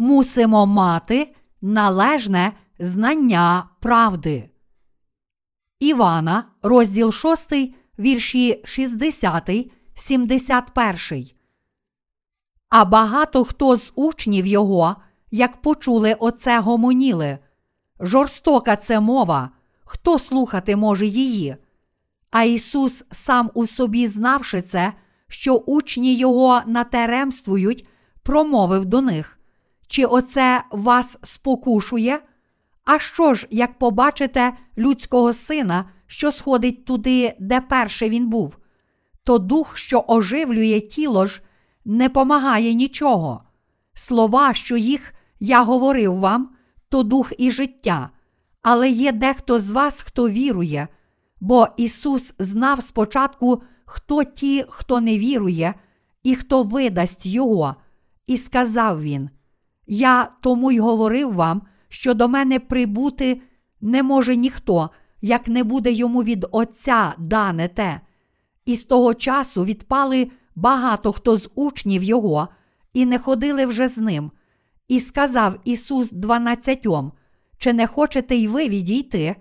мусимо мати належне знання правди. Івана, розділ 6, вірші 60, 71. А багато хто з учнів його, як почули оце гомоніли. Жорстока це мова, хто слухати може її. А Ісус, сам у собі знавши це, що учні Його натеремствують, промовив до них: Чи оце вас спокушує? А що ж, як побачите людського сина, що сходить туди, де перше він був, то дух, що оживлює тіло ж, не помагає нічого. Слова, що їх я говорив вам, то дух і життя, але є дехто з вас, хто вірує, бо Ісус знав спочатку, хто ті, хто не вірує, і хто видасть Його, і сказав він: Я тому й говорив вам, що до мене прибути не може ніхто, як не буде йому від Отця дане те. І з того часу відпали багато хто з учнів Його, і не ходили вже з ним. І сказав Ісус дванадцятьом, чи не хочете й ви відійти?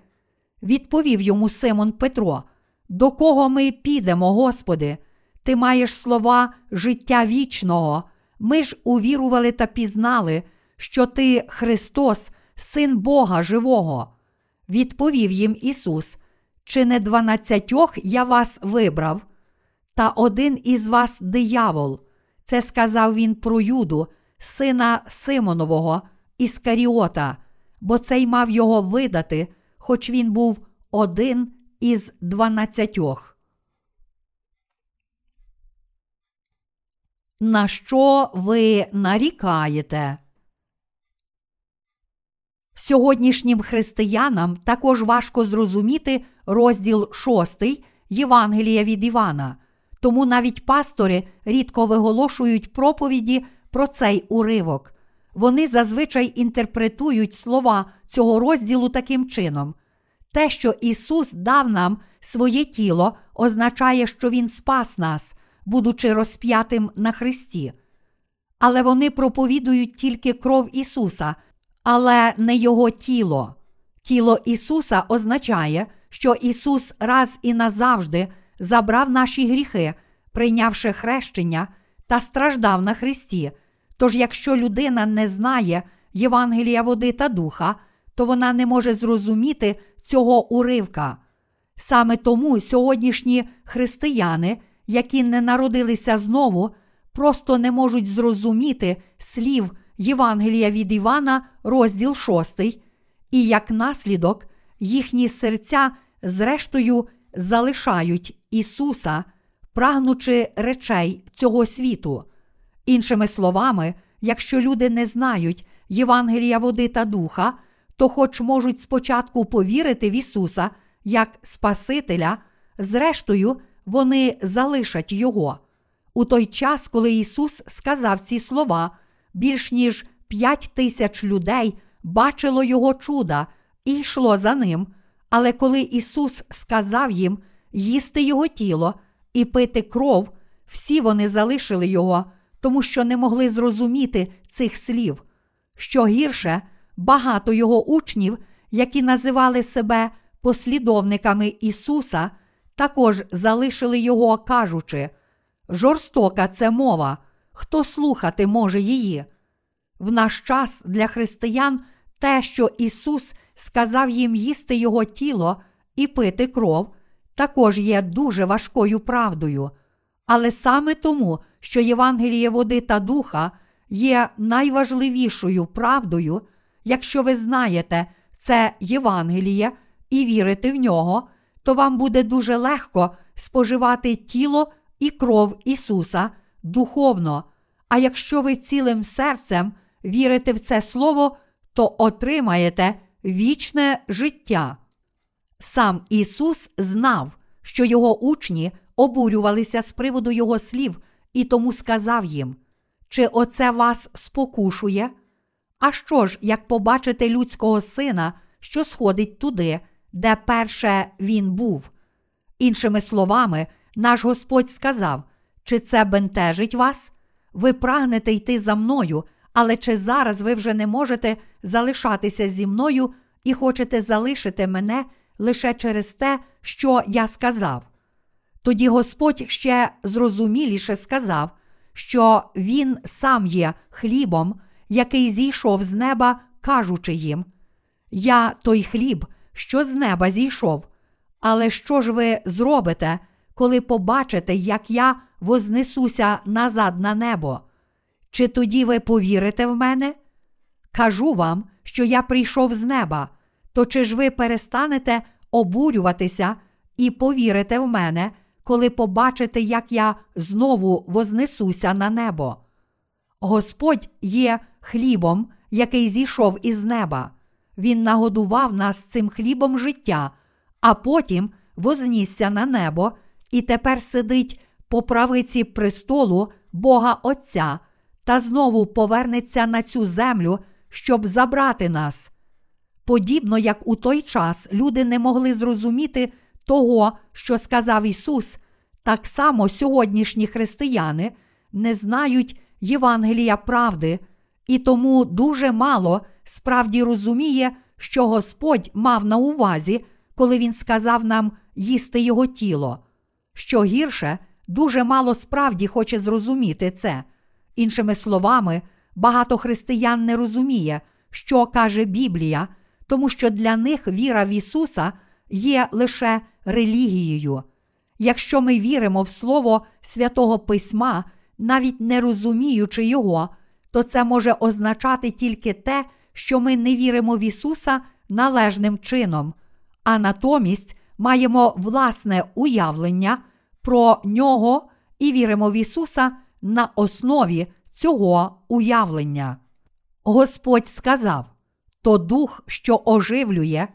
Відповів йому Симон Петро: До кого ми підемо, Господи? Ти маєш слова життя вічного. Ми ж увірували та пізнали, що Ти Христос, Син Бога Живого. Відповів їм Ісус: Чи не дванадцятьох я вас вибрав? Та один із вас диявол. Це сказав він про Юду, сина Симонового, Іскаріота, бо цей мав його видати, хоч він був один із дванадцятьох. На що ви нарікаєте? Сьогоднішнім християнам також важко зрозуміти розділ 6 Євангелія від Івана, тому навіть пастори рідко виголошують проповіді про цей уривок. Вони зазвичай інтерпретують слова цього розділу таким чином. Те, що Ісус дав нам своє тіло, означає, що Він спас нас, будучи розп'ятим на Христі. Але вони проповідують тільки кров Ісуса, але не Його тіло. Тіло Ісуса означає, що Ісус раз і назавжди забрав наші гріхи, прийнявши хрещення та страждав на Христі. Тож, якщо людина не знає Євангелія води та духа, то вона не може зрозуміти цього уривка. Саме тому сьогоднішні християни, які не народилися знову, просто не можуть зрозуміти слів Євангелія від Івана, розділ 6, і як наслідок їхні серця, зрештою, залишають Ісуса, прагнучи речей цього світу. Іншими словами, якщо люди не знають Євангелія води та духа, то, хоч можуть спочатку повірити в Ісуса як Спасителя, зрештою, вони залишать Його. У той час, коли Ісус сказав ці слова, більш ніж п'ять тисяч людей бачило Його чуда і йшло за ним. Але коли Ісус сказав їм їсти Його тіло і пити кров, всі вони залишили Його, тому що не могли зрозуміти цих слів. Що гірше, багато його учнів, які називали себе послідовниками Ісуса, також залишили його, кажучи: жорстока це мова, хто слухати може її. В наш час для християн те, що Ісус сказав їм їсти Його тіло і пити кров, також є дуже важкою правдою. Але саме тому, що Євангеліє води та духа є найважливішою правдою, якщо ви знаєте це Євангеліє і вірите в нього, то вам буде дуже легко споживати тіло і кров Ісуса духовно. А якщо ви цілим серцем вірите в це Слово, то отримаєте вічне життя. Сам Ісус знав, що його учні обурювалися з приводу Його слів, і тому сказав їм: Чи оце вас спокушує? А що ж, як побачите людського сина, що сходить туди, де перше він був? Іншими словами, наш Господь сказав: чи це бентежить вас? Ви прагнете йти за мною, але чи зараз ви вже не можете залишатися зі мною і хочете залишити мене лише через те, що я сказав? Тоді Господь ще зрозуміліше сказав, що Він сам є хлібом, який зійшов з неба, кажучи їм: Я той хліб, що з неба зійшов. Але що ж ви зробите, коли побачите, як я вознесуся назад на небо? Чи тоді ви повірите в мене? Кажу вам, що я прийшов з неба, то чи ж ви перестанете обурюватися і повірите в мене, коли побачите, як я знову вознесуся на небо? Господь є хлібом, який зійшов із неба. Він нагодував нас цим хлібом життя, а потім вознісся на небо і тепер сидить по правиці престолу Бога Отця та знову повернеться на цю землю, щоб забрати нас. Подібно як у той час люди не могли зрозуміти того, що сказав Ісус, так само сьогоднішні християни не знають Євангелія правди, і тому дуже мало справді розуміє, що Господь мав на увазі, коли Він сказав нам їсти Його тіло. Що гірше, дуже мало справді хоче зрозуміти це. Іншими словами, багато християн не розуміє, що каже Біблія, тому що для них віра в Ісуса є лише релігією. Якщо ми віримо в Слово святого Письма, навіть не розуміючи Його, то це може означати тільки те, що ми не віримо в Ісуса належним чином, а натомість маємо власне уявлення про нього і віримо в Ісуса на основі цього уявлення. Господь сказав: то дух, що оживлює,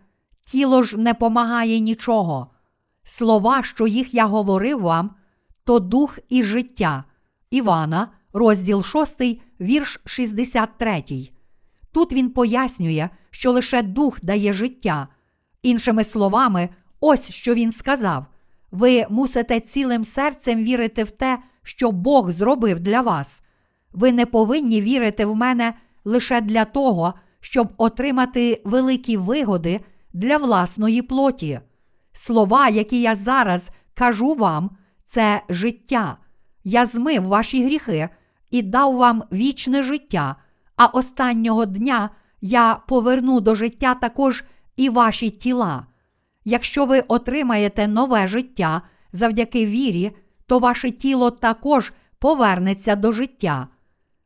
тіло ж не помагає нічого. Слова, що їх я говорив вам, то дух і життя. Івана, розділ 6, вірш 63. Тут він пояснює, що лише дух дає життя. Іншими словами, ось що він сказав: ви мусите цілим серцем вірити в те, що Бог зробив для вас. Ви не повинні вірити в мене лише для того, щоб отримати великі вигоди для власної плоті. Слова, які я зараз кажу вам, це життя. Я змив ваші гріхи і дав вам вічне життя, а останнього дня я поверну до життя також і ваші тіла. Якщо ви отримаєте нове життя завдяки вірі, то ваше тіло також повернеться до життя.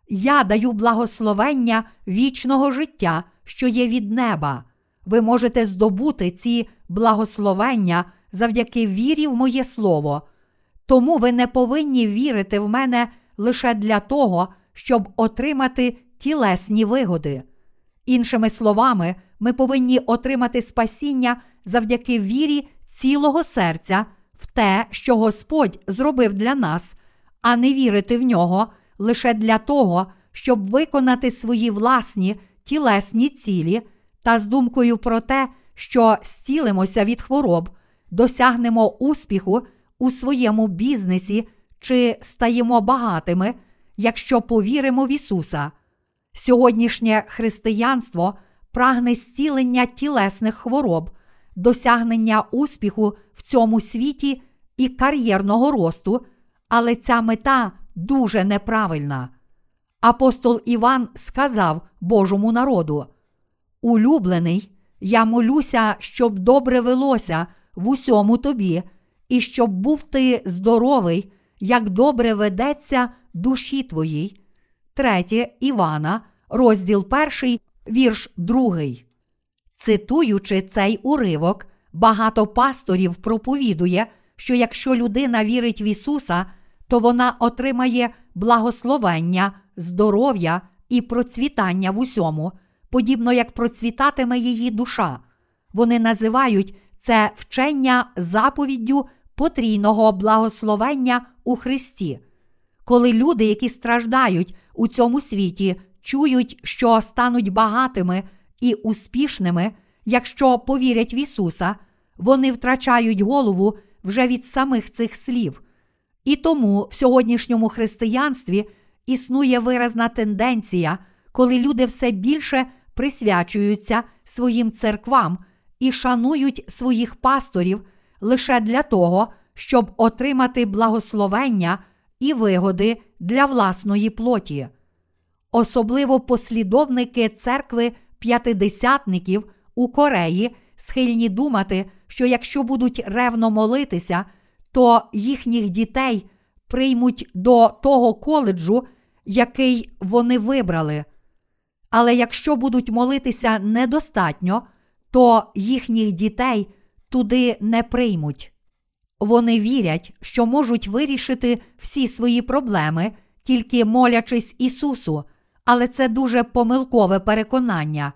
Я даю благословення вічного життя, що є від неба. Ви можете здобути ці благословення завдяки вірі в моє слово. Тому ви не повинні вірити в мене лише для того, щоб отримати тілесні вигоди. Іншими словами, ми повинні отримати спасіння завдяки вірі цілого серця в те, що Господь зробив для нас, а не вірити в нього лише для того, щоб виконати свої власні тілесні цілі та з думкою про те, що зцілимося від хвороб, досягнемо успіху у своєму бізнесі чи стаємо багатими, якщо повіримо в Ісуса. Сьогоднішнє християнство прагне зцілення тілесних хвороб, досягнення успіху в цьому світі і кар'єрного росту, але ця мета дуже неправильна. Апостол Іван сказав Божому народу: Улюблений, я молюся, щоб добре велося в усьому тобі, і щоб був ти здоровий, як добре ведеться душі твоїй. Третє Івана, розділ перший, вірш другий. Цитуючи цей уривок, багато пасторів проповідує, що якщо людина вірить в Ісуса, то вона отримає благословення, здоров'я і процвітання в усьому, подібно як процвітатиме її душа. Вони називають це вчення заповіддю потрійного благословення у Христі. Коли люди, які страждають у цьому світі, чують, що стануть багатими і успішними, якщо повірять в Ісуса, вони втрачають голову вже від самих цих слів. І тому в сьогоднішньому християнстві існує виразна тенденція, коли люди все більше присвячуються своїм церквам і шанують своїх пасторів лише для того, щоб отримати благословення і вигоди для власної плоті. Особливо послідовники церкви п'ятидесятників у Кореї схильні думати, що якщо будуть ревно молитися, то їхніх дітей приймуть до того коледжу, який вони вибрали. Але якщо будуть молитися недостатньо, то їхніх дітей туди не приймуть. Вони вірять, що можуть вирішити всі свої проблеми, тільки молячись Ісусу, але це дуже помилкове переконання.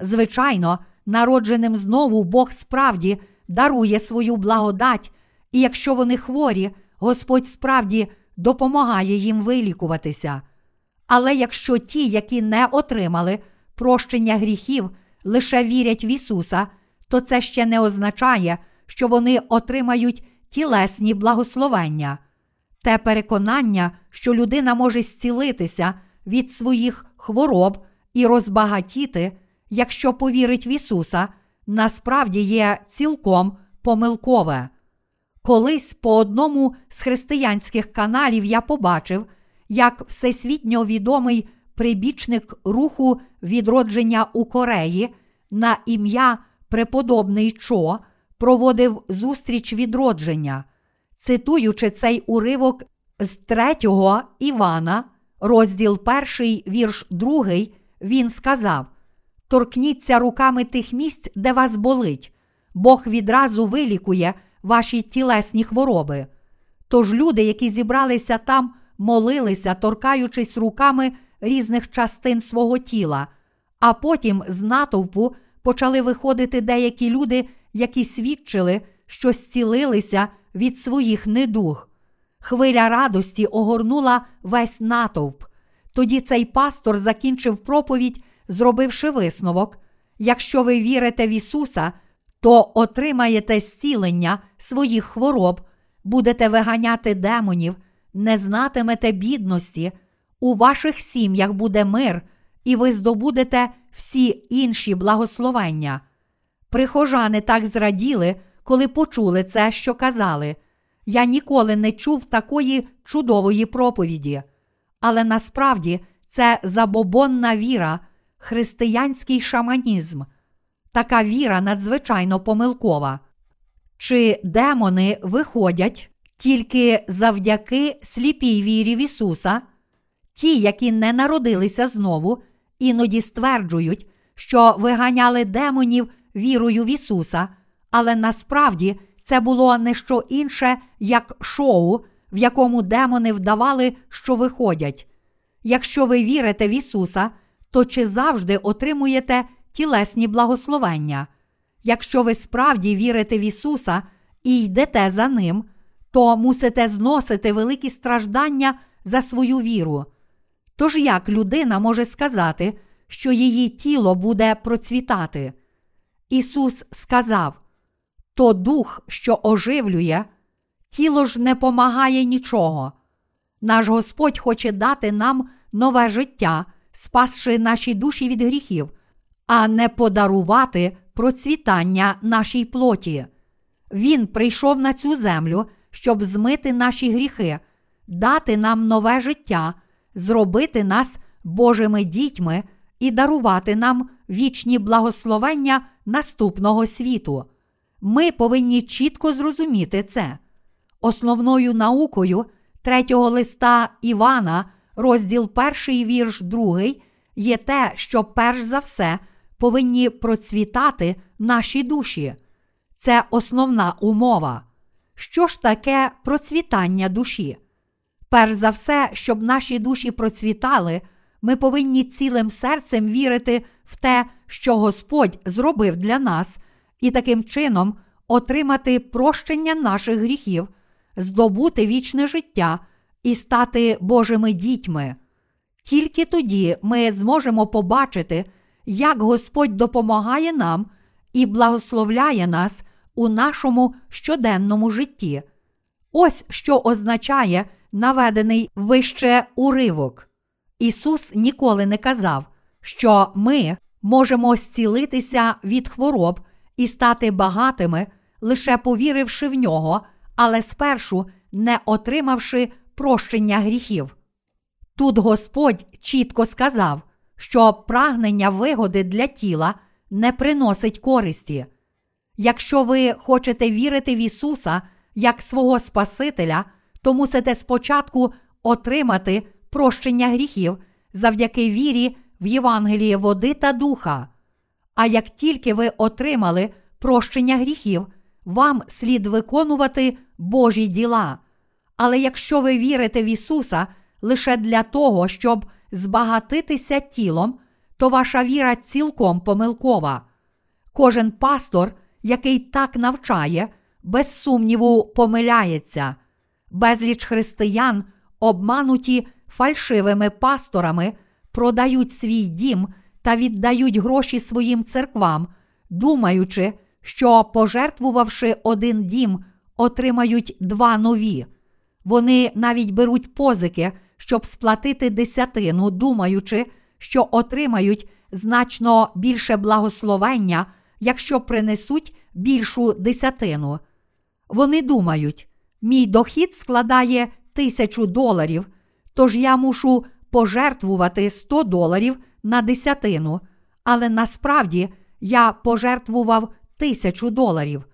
Звичайно, народженим знову Бог справді дарує свою благодать, і якщо вони хворі, Господь справді допомагає їм вилікуватися. Але якщо ті, які не отримали прощення гріхів, лише вірять в Ісуса, то це ще не означає, що вони отримають тілесні благословення. Те переконання, що людина може зцілитися від своїх хвороб і розбагатіти, якщо повірить в Ісуса, насправді є цілком помилкове. Колись по одному з християнських каналів я побачив, як всесвітньо відомий прибічник руху відродження у Кореї на ім'я Преподобний Чо проводив зустріч відродження, цитуючи цей уривок з 3 Івана, розділ 1, вірш 2, він сказав: Торкніться руками тих місць, де вас болить, Бог відразу вилікує ваші тілесні хвороби. Тож люди, які зібралися там, молилися, торкаючись руками різних частин свого тіла, а потім з натовпу почали виходити деякі люди, які свідчили, що зцілилися від своїх недуг. Хвиля радості огорнула весь натовп. Тоді цей пастор закінчив проповідь, зробивши висновок: якщо ви вірите в Ісуса, то отримаєте зцілення своїх хвороб, будете виганяти демонів, не знатимете бідності, у ваших сім'ях буде мир, і ви здобудете всі інші благословення. Прихожани так зраділи, коли почули це, що казали. Я ніколи не чув такої чудової проповіді. Але насправді це забобонна віра, християнський шаманізм. Така віра надзвичайно помилкова. Чи демони виходять тільки завдяки сліпій вірі в Ісуса? Ті, які не народилися знову, іноді стверджують, що виганяли демонів вірою в Ісуса, але насправді це було не що інше, як шоу, в якому демони вдавали, що виходять. Якщо ви вірите в Ісуса, то чи завжди отримуєте тілесні благословення? Якщо ви справді вірите в Ісуса і йдете за Ним, то мусите зносити великі страждання за свою віру. Тож як людина може сказати, що її тіло буде процвітати? Ісус сказав: то дух, що оживлює, тіло ж не помагає нічого. Наш Господь хоче дати нам нове життя, спасши наші душі від гріхів, а не подарувати процвітання нашій плоті. Він прийшов на цю землю, щоб змити наші гріхи, дати нам нове життя, зробити нас Божими дітьми і дарувати нам вічні благословення наступного світу. Ми повинні чітко зрозуміти це. Основною наукою третього листа Івана, розділ 1, вірш 2, є те, що перш за все повинні процвітати наші душі. Це основна умова. Що ж таке процвітання душі? Перш за все, щоб наші душі процвітали, ми повинні цілим серцем вірити в те, що Господь зробив для нас, і таким чином отримати прощення наших гріхів, здобути вічне життя і стати Божими дітьми. Тільки тоді ми зможемо побачити, як Господь допомагає нам і благословляє нас у нашому щоденному житті. Ось що означає наведений вище уривок. Ісус ніколи не казав, що ми можемо зцілитися від хвороб і стати багатими, лише повіривши в нього, але спершу не отримавши прощення гріхів. Тут Господь чітко сказав, що прагнення вигоди для тіла не приносить користі. Якщо ви хочете вірити в Ісуса як свого Спасителя, то мусите спочатку отримати прощення гріхів завдяки вірі в Євангеліє води та духа. А як тільки ви отримали прощення гріхів, вам слід виконувати Божі діла. Але якщо ви вірите в Ісуса лише для того, щоб збагатитися тілом, то ваша віра цілком помилкова. Кожен пастор, який так навчає, без сумніву помиляється. Безліч християн, обмануті фальшивими пасторами, продають свій дім та віддають гроші своїм церквам, думаючи, що, пожертвувавши один дім, отримають два нові. Вони навіть беруть позики, щоб сплатити десятину, думаючи, що отримають значно більше благословення, якщо принесуть більшу десятину. Вони думають, мій дохід складає тисячу доларів, тож я мушу пожертвувати 100 доларів на десятину, але насправді я пожертвував тисячу доларів.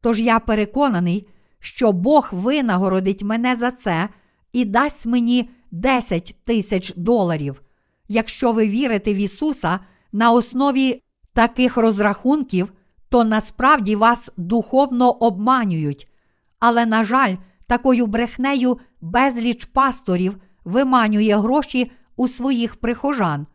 Тож я переконаний, що Бог винагородить мене за це і дасть мені 10 тисяч доларів. Якщо ви вірите в Ісуса на основі таких розрахунків, то насправді вас духовно обманюють. Але, на жаль, такою брехнею безліч пасторів виманює гроші у своїх прихожан.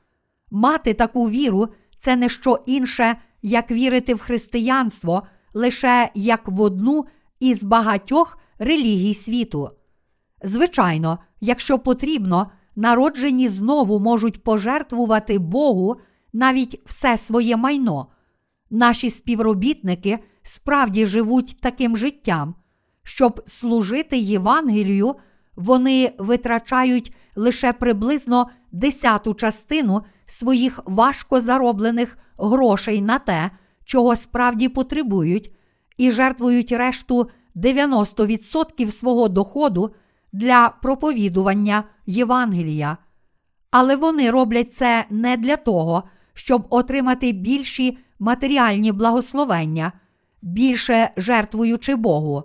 Мати таку віру це не що інше, як вірити в християнство лише як в одну із багатьох релігій світу. Звичайно, якщо потрібно, народжені знову можуть пожертвувати Богу навіть все своє майно. Наші співробітники справді живуть таким життям. Щоб служити Євангелію, вони витрачають лише приблизно десяту частину своїх важко зароблених грошей на те, чого справді потребують, і жертвують решту 90% свого доходу для проповідування Євангелія. Але вони роблять це не для того, щоб отримати більші матеріальні благословення, більше жертвуючи Богу.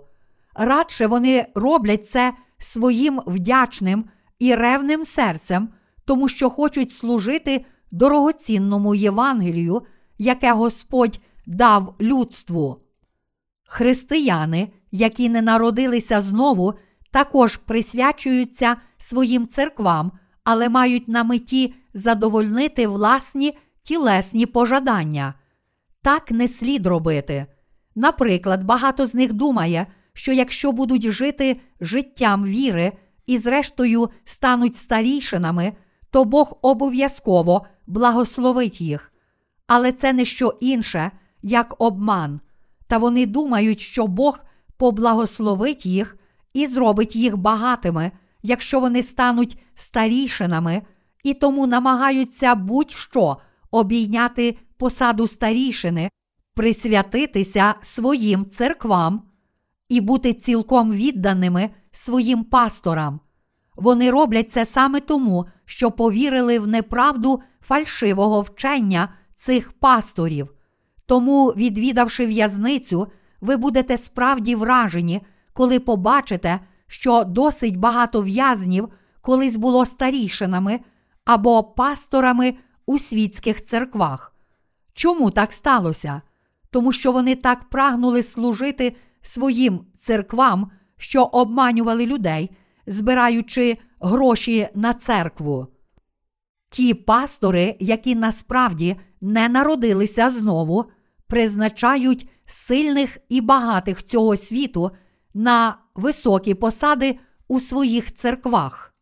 Радше вони роблять це своїм вдячним і ревним серцем, тому що хочуть служити дорогоцінному Євангелію, яке Господь дав людству. Християни, які не народилися знову, також присвячуються своїм церквам, але мають на меті задовольнити власні тілесні пожадання. Так не слід робити. Наприклад, багато з них думає, що якщо будуть жити життям віри і, зрештою, стануть старішинами, то Бог обов'язково благословить їх. Але це не що інше, як обман. Та вони думають, що Бог поблагословить їх і зробить їх багатими, якщо вони стануть старішинами, і тому намагаються будь-що обійняти посаду старішини, присвятитися своїм церквам і бути цілком відданими своїм пасторам. Вони роблять це саме тому, що повірили в неправду фальшивого вчення цих пасторів. Тому, відвідавши в'язницю, ви будете справді вражені, коли побачите, що досить багато в'язнів колись було старішинами або пасторами у світських церквах. Чому так сталося? Тому що вони так прагнули служити своїм церквам, що обманювали людей, збираючи гроші на церкву. Ті пастори, які насправді не народилися знову, призначають сильних і багатих цього світу на високі посади у своїх церквах.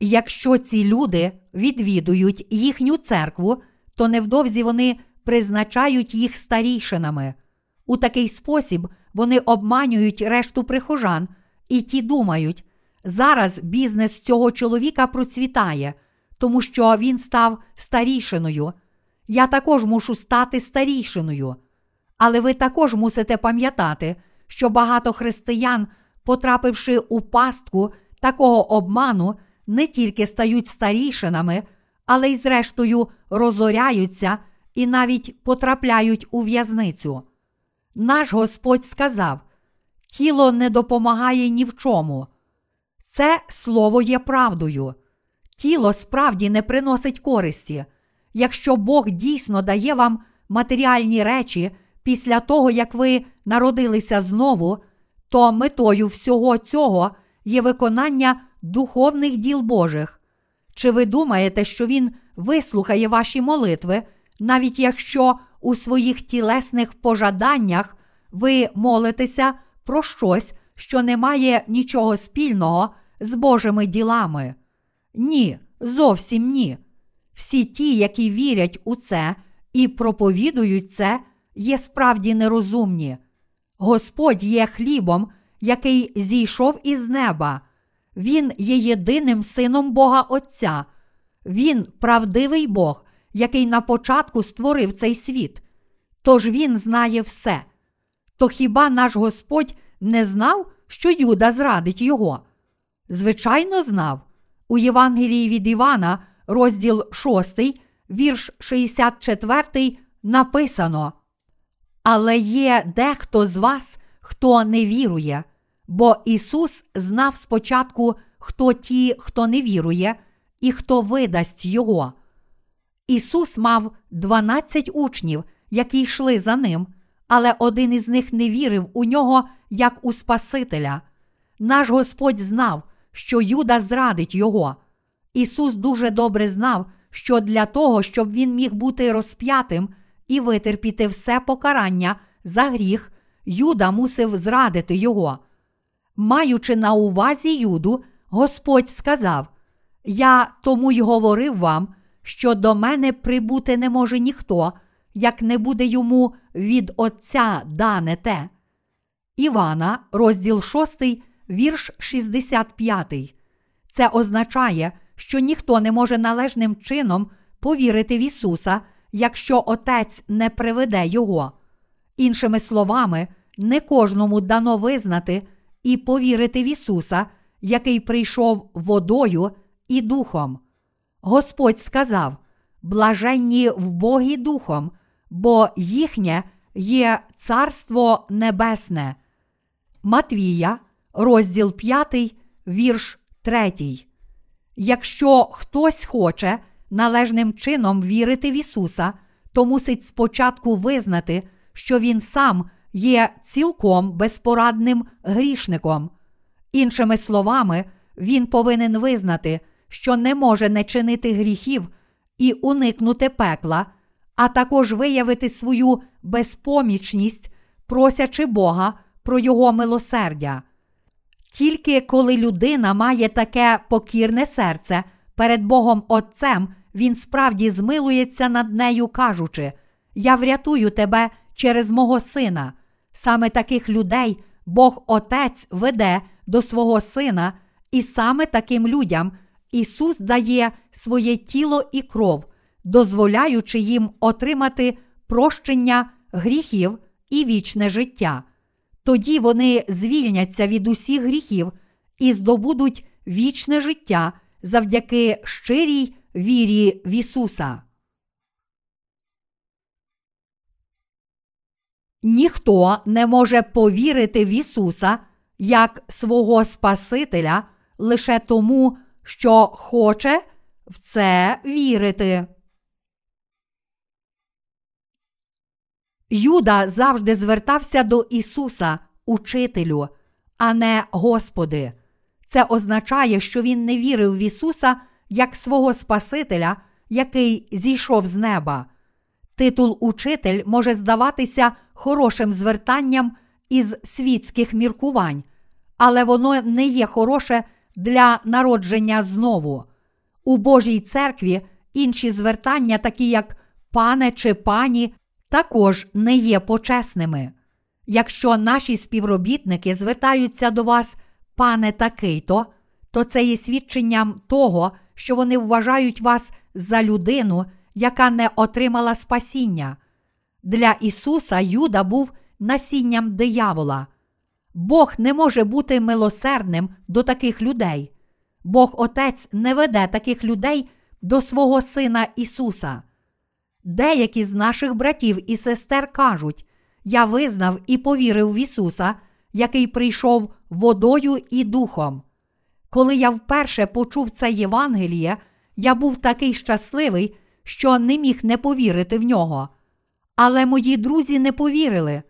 Якщо ці люди відвідують їхню церкву, то невдовзі вони призначають їх старішинами. У такий спосіб вони обманюють решту прихожан, і ті думають, зараз бізнес цього чоловіка процвітає, тому що він став старішиною. Я також мушу стати старішиною. Але ви також мусите пам'ятати, що багато християн, потрапивши у пастку такого обману, не тільки стають старішинами, але й, зрештою, розоряються і навіть потрапляють у в'язницю. Наш Господь сказав: тіло не допомагає ні в чому. Це слово є правдою. Тіло справді не приносить користі. Якщо Бог дійсно дає вам матеріальні речі після того, як ви народилися знову, то метою всього цього є виконання духовних діл Божих. Чи ви думаєте, що Він вислухає ваші молитви, навіть якщо у своїх тілесних пожаданнях ви молитеся про щось, що не має нічого спільного з Божими ділами? Ні, зовсім ні. Всі ті, які вірять у це і проповідують це, є справді нерозумні. Господь є хлібом, який зійшов із неба. Він є єдиним сином Бога Отця. Він правдивий Бог, який на початку створив цей світ. Тож Він знає все. То хіба наш Господь не знав, що Юда зрадить його? Звичайно, знав. У Євангелії від Івана, розділ 6, вірш 64, написано. Але є дехто з вас, хто не вірує, бо Ісус знав спочатку, хто ті, хто не вірує, і хто видасть Його. Ісус мав 12 учнів, які йшли за ним, але один із них не вірив у нього як у Спасителя. Наш Господь знав, що Юда зрадить його. Ісус дуже добре знав, що для того, щоб він міг бути розп'ятим і витерпіти все покарання за гріх, Юда мусив зрадити його. Маючи на увазі Юду, Господь сказав: Я тому й говорив вам, що до мене прибути не може ніхто, як не буде йому від Отця дане те. Івана, розділ 6, вірш 65. Це означає, що ніхто не може належним чином повірити в Ісуса, якщо Отець не приведе Його. Іншими словами, не кожному дано визнати і повірити в Ісуса, який прийшов водою і духом. Господь сказав: блаженні в Богі духом, бо їхнє є Царство Небесне. Матвія, розділ 5, вірш 3. Якщо хтось хоче належним чином вірити в Ісуса, то мусить спочатку визнати, що Він сам є цілком безпорадним грішником. Іншими словами, він повинен визнати, що не може не чинити гріхів і уникнути пекла, а також виявити свою безпомічність, просячи Бога про Його милосердя. Тільки коли людина має таке покірне серце перед Богом Отцем, він справді змилується над нею, кажучи: Я врятую тебе через мого сина. Саме таких людей Бог Отець веде до свого сина, і саме таким людям Ісус дає своє тіло і кров, дозволяючи їм отримати прощення гріхів і вічне життя. Тоді вони звільняться від усіх гріхів і здобудуть вічне життя завдяки щирій вірі в Ісуса. Ніхто не може повірити в Ісуса як свого Спасителя лише тому, що хоче в це вірити. Юда завжди звертався до Ісуса, Учителю, а не Господи. Це означає, що він не вірив в Ісуса як свого Спасителя, який зійшов з неба. Титул Учитель може здаватися хорошим звертанням із світських міркувань, але воно не є хороше для народження знову. У Божій церкві інші звертання, такі як пане чи пані, також не є почесними. Якщо наші співробітники звертаються до вас, пане такий то, то це є свідченням того, що вони вважають вас за людину, яка не отримала спасіння. Для Ісуса Юда був насінням диявола. Бог не може бути милосердним до таких людей. Бог Отець не веде таких людей до свого Сина Ісуса. Деякі з наших братів і сестер кажуть: Я визнав і повірив в Ісуса, який прийшов водою і духом. Коли я вперше почув це Євангеліє, я був такий щасливий, що не міг не повірити в нього. Але мої друзі не повірили.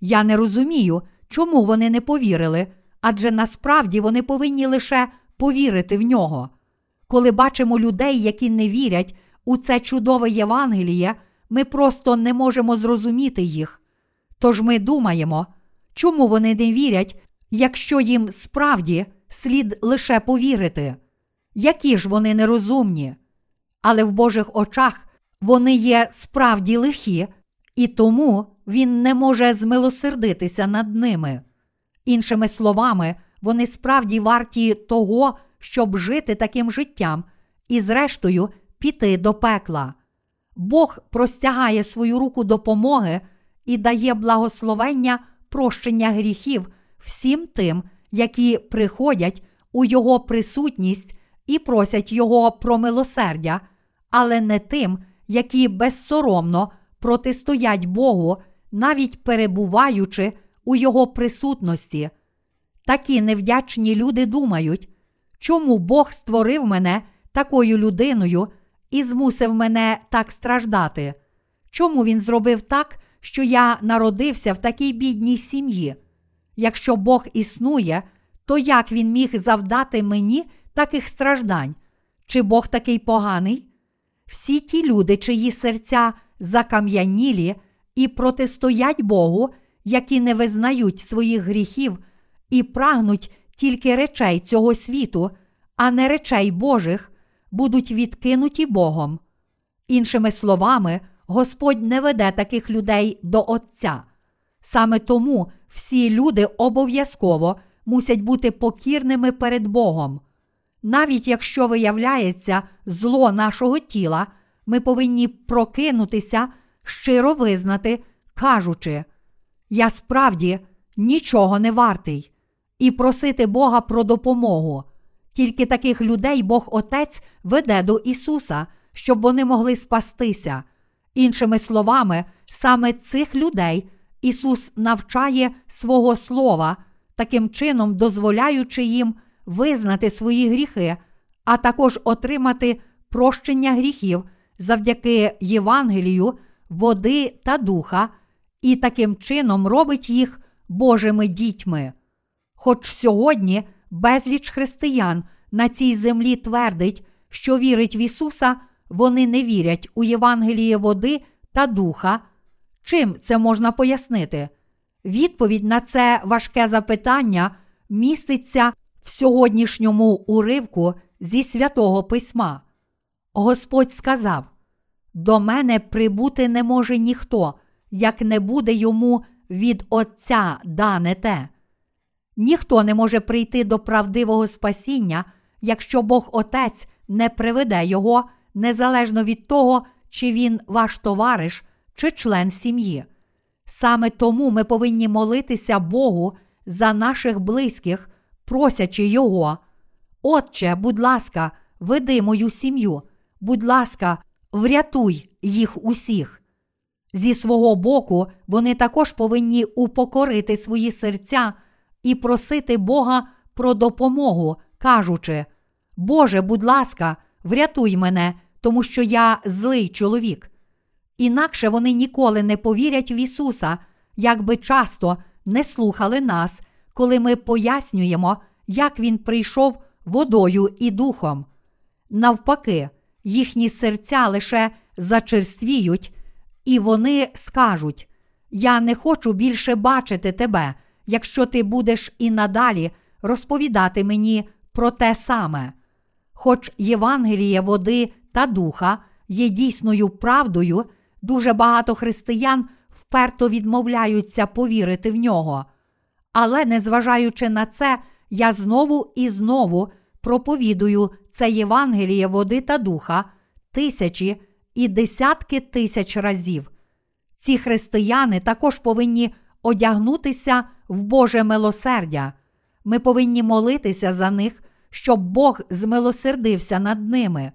Я не розумію, чому вони не повірили, адже насправді вони повинні лише повірити в нього. Коли бачимо людей, які не вірять у це чудове Євангеліє, ми просто не можемо зрозуміти їх. Тож ми думаємо, чому вони не вірять, якщо їм справді слід лише повірити, які ж вони нерозумні. Але в Божих очах вони є справді лихі, і тому Він не може змилосердитися над ними. Іншими словами, вони справді варті того, щоб жити таким життям і, зрештою, піти до пекла. Бог простягає свою руку допомоги і дає благословення прощення гріхів всім тим, які приходять у Його присутність і просять Його про милосердя, але не тим, які безсоромно протистоять Богу, навіть перебуваючи у Його присутності. Такі невдячні люди думають, чому Бог створив мене такою людиною і змусив мене так страждати? Чому він зробив так, що я народився в такій бідній сім'ї? Якщо Бог існує, то як він міг завдати мені таких страждань? Чи Бог такий поганий? Всі ті люди, чиї серця закам'янілі і протистоять Богу, які не визнають своїх гріхів і прагнуть тільки речей цього світу, а не речей Божих, будуть відкинуті Богом. Іншими словами, Господь не веде таких людей до Отця. Саме тому всі люди обов'язково мусять бути покірними перед Богом. Навіть якщо виявляється зло нашого тіла, ми повинні прокинутися, щиро визнати, кажучи, я справді нічого не вартий, і просити Бога про допомогу. Тільки таких людей Бог Отець веде до Ісуса, щоб вони могли спастися. Іншими словами, саме цих людей Ісус навчає свого Слова, таким чином дозволяючи їм визнати свої гріхи, а також отримати прощення гріхів завдяки Євангелію, води та духа, і таким чином робить їх Божими дітьми. Хоч сьогодні безліч християн на цій землі твердить, що вірить в Ісуса, вони не вірять у Євангеліє води та духа. Чим це можна пояснити? Відповідь на це важке запитання міститься в сьогоднішньому уривку зі святого письма. Господь сказав: До мене прибути не може ніхто, як не буде йому від Отця дане те. Ніхто не може прийти до правдивого спасіння, якщо Бог Отець не приведе його, незалежно від того, чи він ваш товариш чи член сім'ї. Саме тому ми повинні молитися Богу за наших близьких, просячи Його. Отче, будь ласка, веди мою сім'ю, будь ласка, врятуй їх усіх. Зі свого боку, вони також повинні упокорити свої серця і просити Бога про допомогу, кажучи: Боже, будь ласка, врятуй мене, тому що я злий чоловік. Інакше вони ніколи не повірять в Ісуса, як би часто не слухали нас, коли ми пояснюємо, як Він прийшов водою і духом. Навпаки, їхні серця лише зачерствіють, і вони скажуть: Я не хочу більше бачити тебе, якщо ти будеш і надалі розповідати мені про те саме. Хоч Євангеліє води та духа є дійсною правдою, дуже багато християн вперто відмовляються повірити в нього. Але, незважаючи на це, я знову і знову проповідую це Євангеліє води та духа тисячі і десятки тисяч разів. Ці християни також повинні одягнутися в Боже милосердя. Ми повинні молитися за них, щоб Бог змилосердився над ними.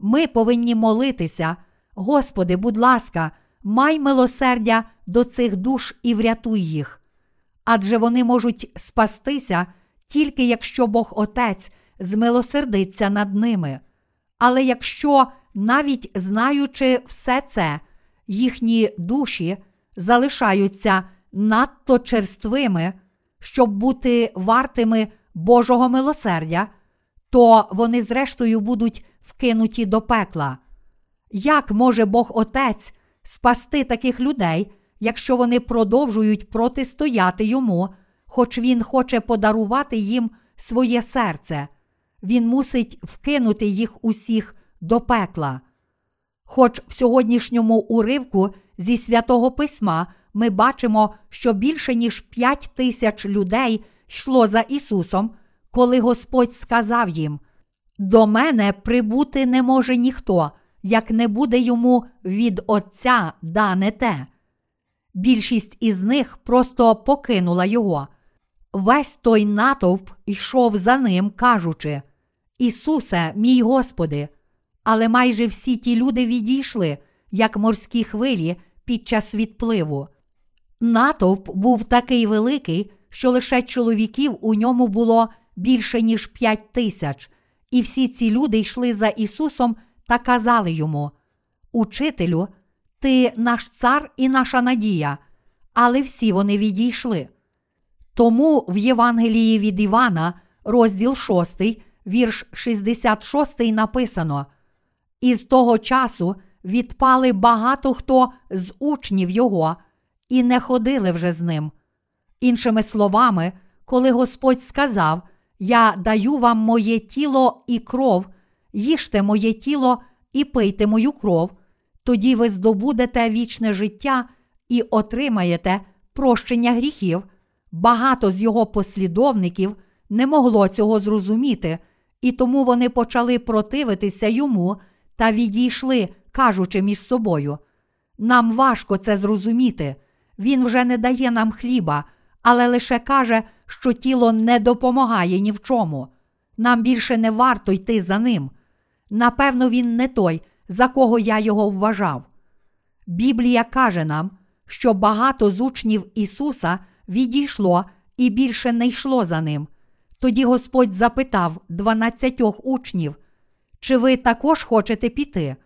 Ми повинні молитися, Господи, будь ласка, май милосердя до цих душ і врятуй їх. Адже вони можуть спастися тільки якщо Бог Отець змилосердиться над ними. Але якщо, навіть знаючи все це, їхні душі залишаються надто черствими, щоб бути вартими Божого милосердя, то вони, зрештою, будуть вкинуті до пекла. Як може Бог Отець спасти таких людей, якщо вони продовжують протистояти йому, хоч Він хоче подарувати їм своє серце? Він мусить вкинути їх усіх до пекла. Хоч в сьогоднішньому уривку зі святого письма ми бачимо, що більше ніж п'ять тисяч людей йшло за Ісусом, коли Господь сказав їм: До мене прибути не може ніхто, як не буде йому від Отця дане те. Більшість із них просто покинула його. Весь той натовп йшов за ним, кажучи: Ісусе, мій Господи! Але майже всі ті люди відійшли, як морські хвилі під час відпливу. Натовп був такий великий, що лише чоловіків у ньому було більше, ніж п'ять тисяч, і всі ці люди йшли за Ісусом та казали йому: Учителю, ти наш цар і наша надія, але всі вони відійшли. Тому в Євангелії від Івана, розділ 6, вірш 66 написано: І з того часу відпали багато хто з учнів його і не ходили вже з ним. Іншими словами, коли Господь сказав: Я даю вам моє тіло і кров, їжте моє тіло і пийте мою кров, тоді ви здобудете вічне життя і отримаєте прощення гріхів. Багато з його послідовників не могло цього зрозуміти, і тому вони почали противитися йому та відійшли, кажучи між собою. Нам важко це зрозуміти. Він вже не дає нам хліба, але лише каже, що тіло не допомагає ні в чому. Нам більше не варто йти за ним. Напевно, він не той, за кого я його вважав. Біблія каже нам, що багато з учнів Ісуса відійшло і більше не йшло за ним. Тоді Господь запитав дванадцятьох учнів, чи ви також хочете піти?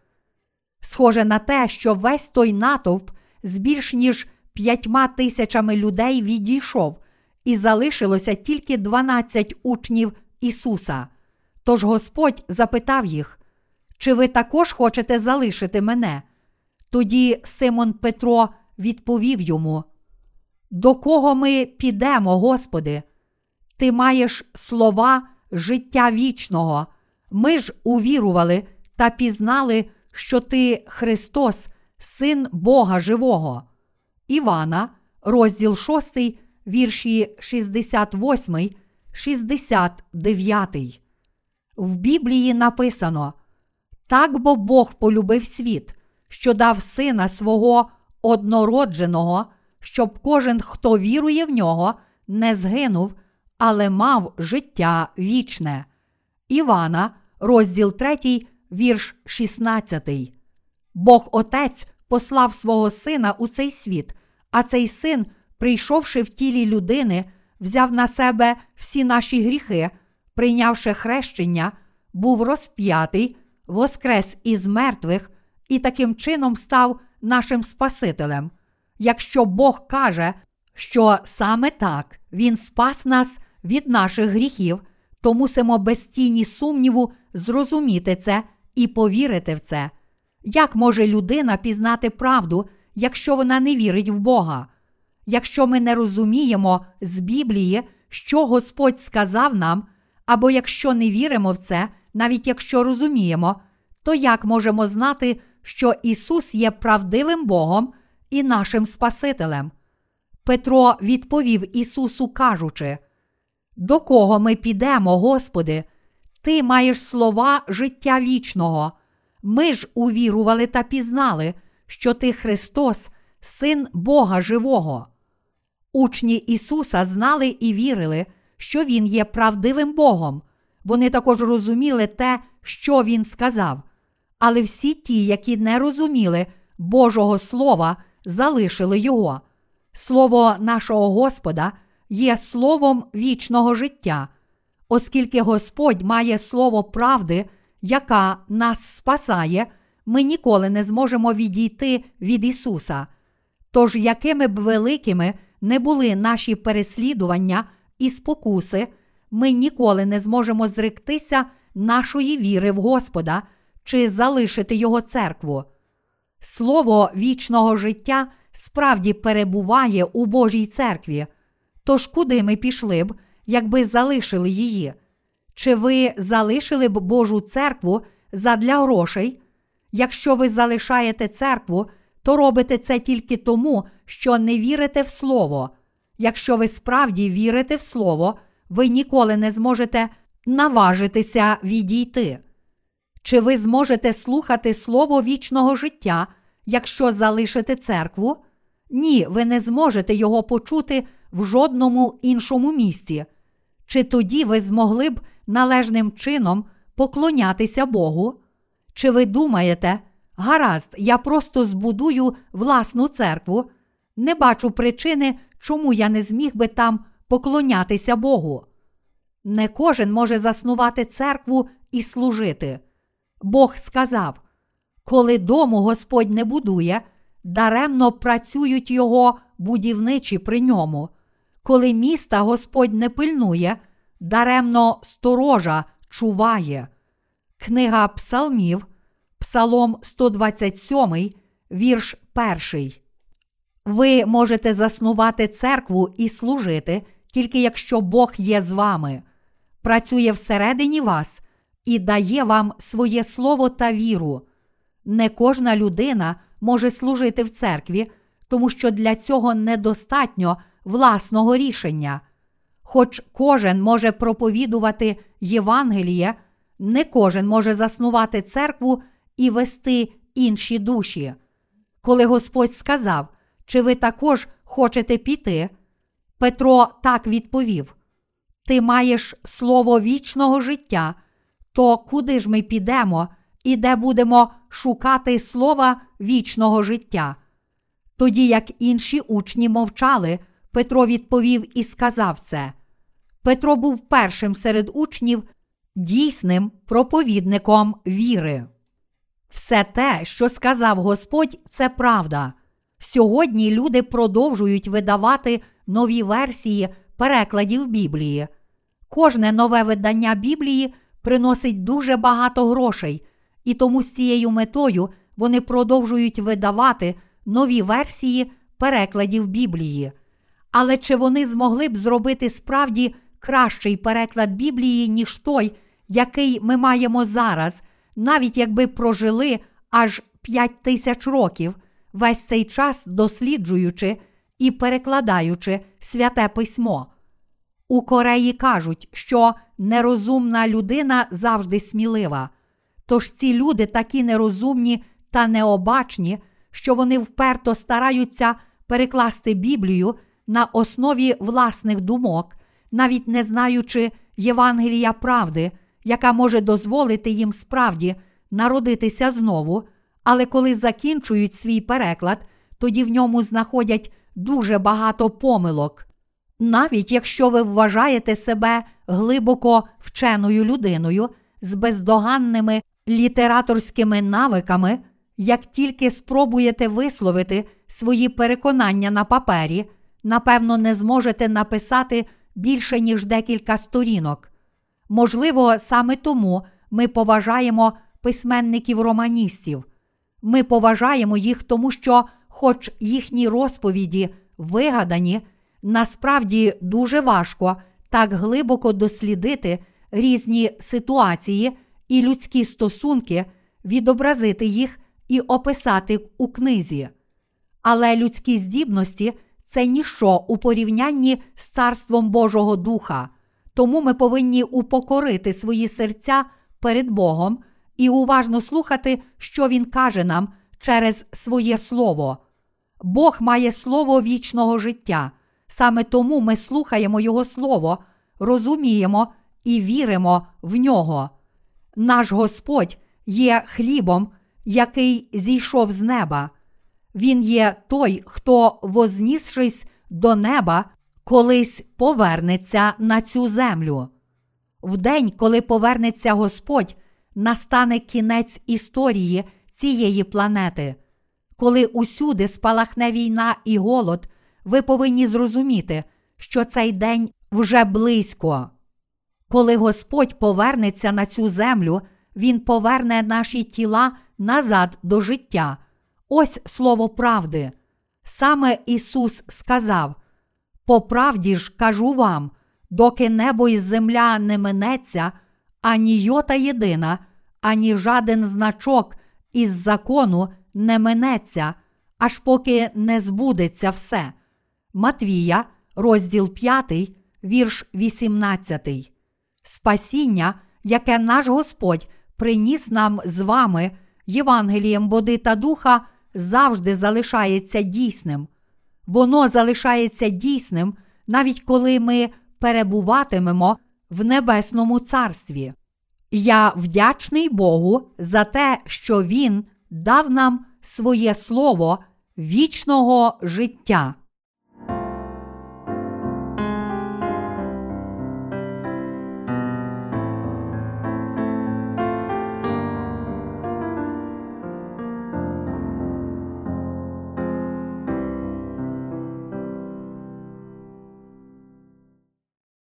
Схоже на те, що весь той натовп з більш ніж п'ятьма тисячами людей відійшов, і залишилося тільки дванадцять учнів Ісуса. Тож Господь запитав їх, чи ви також хочете залишити мене? Тоді Симон Петро відповів йому: До кого ми підемо, Господи? Ти маєш слова життя вічного. Ми ж увірували та пізнали, що ти Христос, Син Бога Живого. Івана, розділ 6, вірші 68, 69. В Біблії написано: Так бо Бог полюбив світ, що дав сина свого однородженого, щоб кожен, хто вірує в нього, не згинув, але мав життя вічне. Івана, розділ 3, вірш 16. Бог Отець послав свого сина у цей світ, а цей син, прийшовши в тілі людини, взяв на себе всі наші гріхи, прийнявши хрещення, був розп'ятий, воскрес із мертвих і таким чином став нашим Спасителем. Якщо Бог каже, що саме так Він спас нас від наших гріхів, то мусимо без тіні сумніву зрозуміти це і повірити в це. Як може людина пізнати правду, якщо вона не вірить в Бога? Якщо ми не розуміємо з Біблії, що Господь сказав нам, або якщо не віримо в це, навіть якщо розуміємо, то як можемо знати, що Ісус є правдивим Богом і нашим Спасителем? Петро відповів Ісусу, кажучи: До кого ми підемо, Господи? Ти маєш слова життя вічного. Ми ж увірували та пізнали, що ти Христос, Син Бога Живого. Учні Ісуса знали і вірили, що Він є правдивим Богом. Вони також розуміли те, що Він сказав. Але всі ті, які не розуміли Божого Слова, залишили Його. Слово нашого Господа є словом вічного життя, оскільки Господь має слово правди, яка нас спасає, ми ніколи не зможемо відійти від Ісуса. Тож, якими б великими не були наші переслідування і спокуси, ми ніколи не зможемо зректися нашої віри в Господа чи залишити Його церкву. Слово вічного життя справді перебуває у Божій церкві. Тож куди ми пішли б, якби залишили її? Чи ви залишили б Божу церкву задля грошей? Якщо ви залишаєте церкву, то робите це тільки тому, що не вірите в Слово. Якщо ви справді вірите в Слово, ви ніколи не зможете наважитися відійти. Чи ви зможете слухати Слово вічного життя, якщо залишите церкву? Ні, ви не зможете його почути в жодному іншому місці. Чи тоді ви змогли б належним чином поклонятися Богу? Чи ви думаєте, гаразд, я просто збудую власну церкву? Не бачу причини, чому я не зміг би там поклонятися Богу. Не кожен може заснувати церкву і служити. Бог сказав: коли дому Господь не будує, даремно працюють його будівничі при ньому. Коли міста Господь не пильнує, даремно сторожа чуває. Книга Псалмів, Псалом 127, вірш 1. Ви можете заснувати церкву і служити, тільки якщо Бог є з вами, працює всередині вас і дає вам своє слово та віру. Не кожна людина може служити в церкві, тому що для цього недостатньо власного рішення. Хоч кожен може проповідувати Євангеліє, не кожен може заснувати церкву і вести інші душі. Коли Господь сказав, чи ви також хочете піти, Петро так відповів: Ти маєш слово вічного життя, то куди ж ми підемо і де будемо шукати слова вічного життя? Тоді як інші учні мовчали, Петро відповів і сказав це. Петро був першим серед учнів, дійсним проповідником віри. Все те, що сказав Господь, це правда. Сьогодні люди продовжують видавати нові версії перекладів Біблії. Кожне нове видання Біблії приносить дуже багато грошей, і тому з цією метою вони продовжують видавати нові версії перекладів Біблії. Але чи вони змогли б зробити справді кращий переклад Біблії, ніж той, який ми маємо зараз, навіть якби прожили аж 5 тисяч років, весь цей час досліджуючи і перекладаючи святе письмо? У Кореї кажуть, що нерозумна людина завжди смілива. Тож ці люди такі нерозумні та необачні, що вони вперто стараються перекласти Біблію на основі власних думок, навіть не знаючи Євангелія правди, яка може дозволити їм справді народитися знову, але коли закінчують свій переклад, тоді в ньому знаходять дуже багато помилок. Навіть якщо ви вважаєте себе глибоко вченою людиною з бездоганними літераторськими навиками, як тільки спробуєте висловити свої переконання на папері, напевно, не зможете написати більше, ніж декілька сторінок. Можливо, саме тому ми поважаємо письменників романістів. Ми поважаємо їх, тому що, хоч їхні розповіді вигадані, насправді дуже важко так глибоко дослідити різні ситуації і людські стосунки, відобразити їх і описати у книзі. Але людські здібності це ніщо у порівнянні з царством Божого Духа. Тому ми повинні упокорити свої серця перед Богом і уважно слухати, що Він каже нам через своє Слово. Бог має слово вічного життя. Саме тому ми слухаємо Його Слово, розуміємо і віримо в нього. Наш Господь є хлібом, який зійшов з неба. Він є той, хто, вознісшись до неба, колись повернеться на цю землю. В день, коли повернеться Господь, настане кінець історії цієї планети. Коли усюди спалахне війна і голод, ви повинні зрозуміти, що цей день вже близько. Коли Господь повернеться на цю землю, Він поверне наші тіла назад до життя. Ось слово правди. Саме Ісус сказав: По правді ж кажу вам, доки небо і земля не минеться, ані йота єдина, ані жаден значок із закону не минеться, аж поки не збудеться все. Матвія, розділ 5, вірш 18. Спасіння, яке наш Господь приніс нам з вами, Євангелієм води та духа, завжди залишається дійсним. Воно залишається дійсним, навіть коли ми перебуватимемо в Небесному Царстві. Я вдячний Богу за те, що Він дав нам своє слово вічного життя.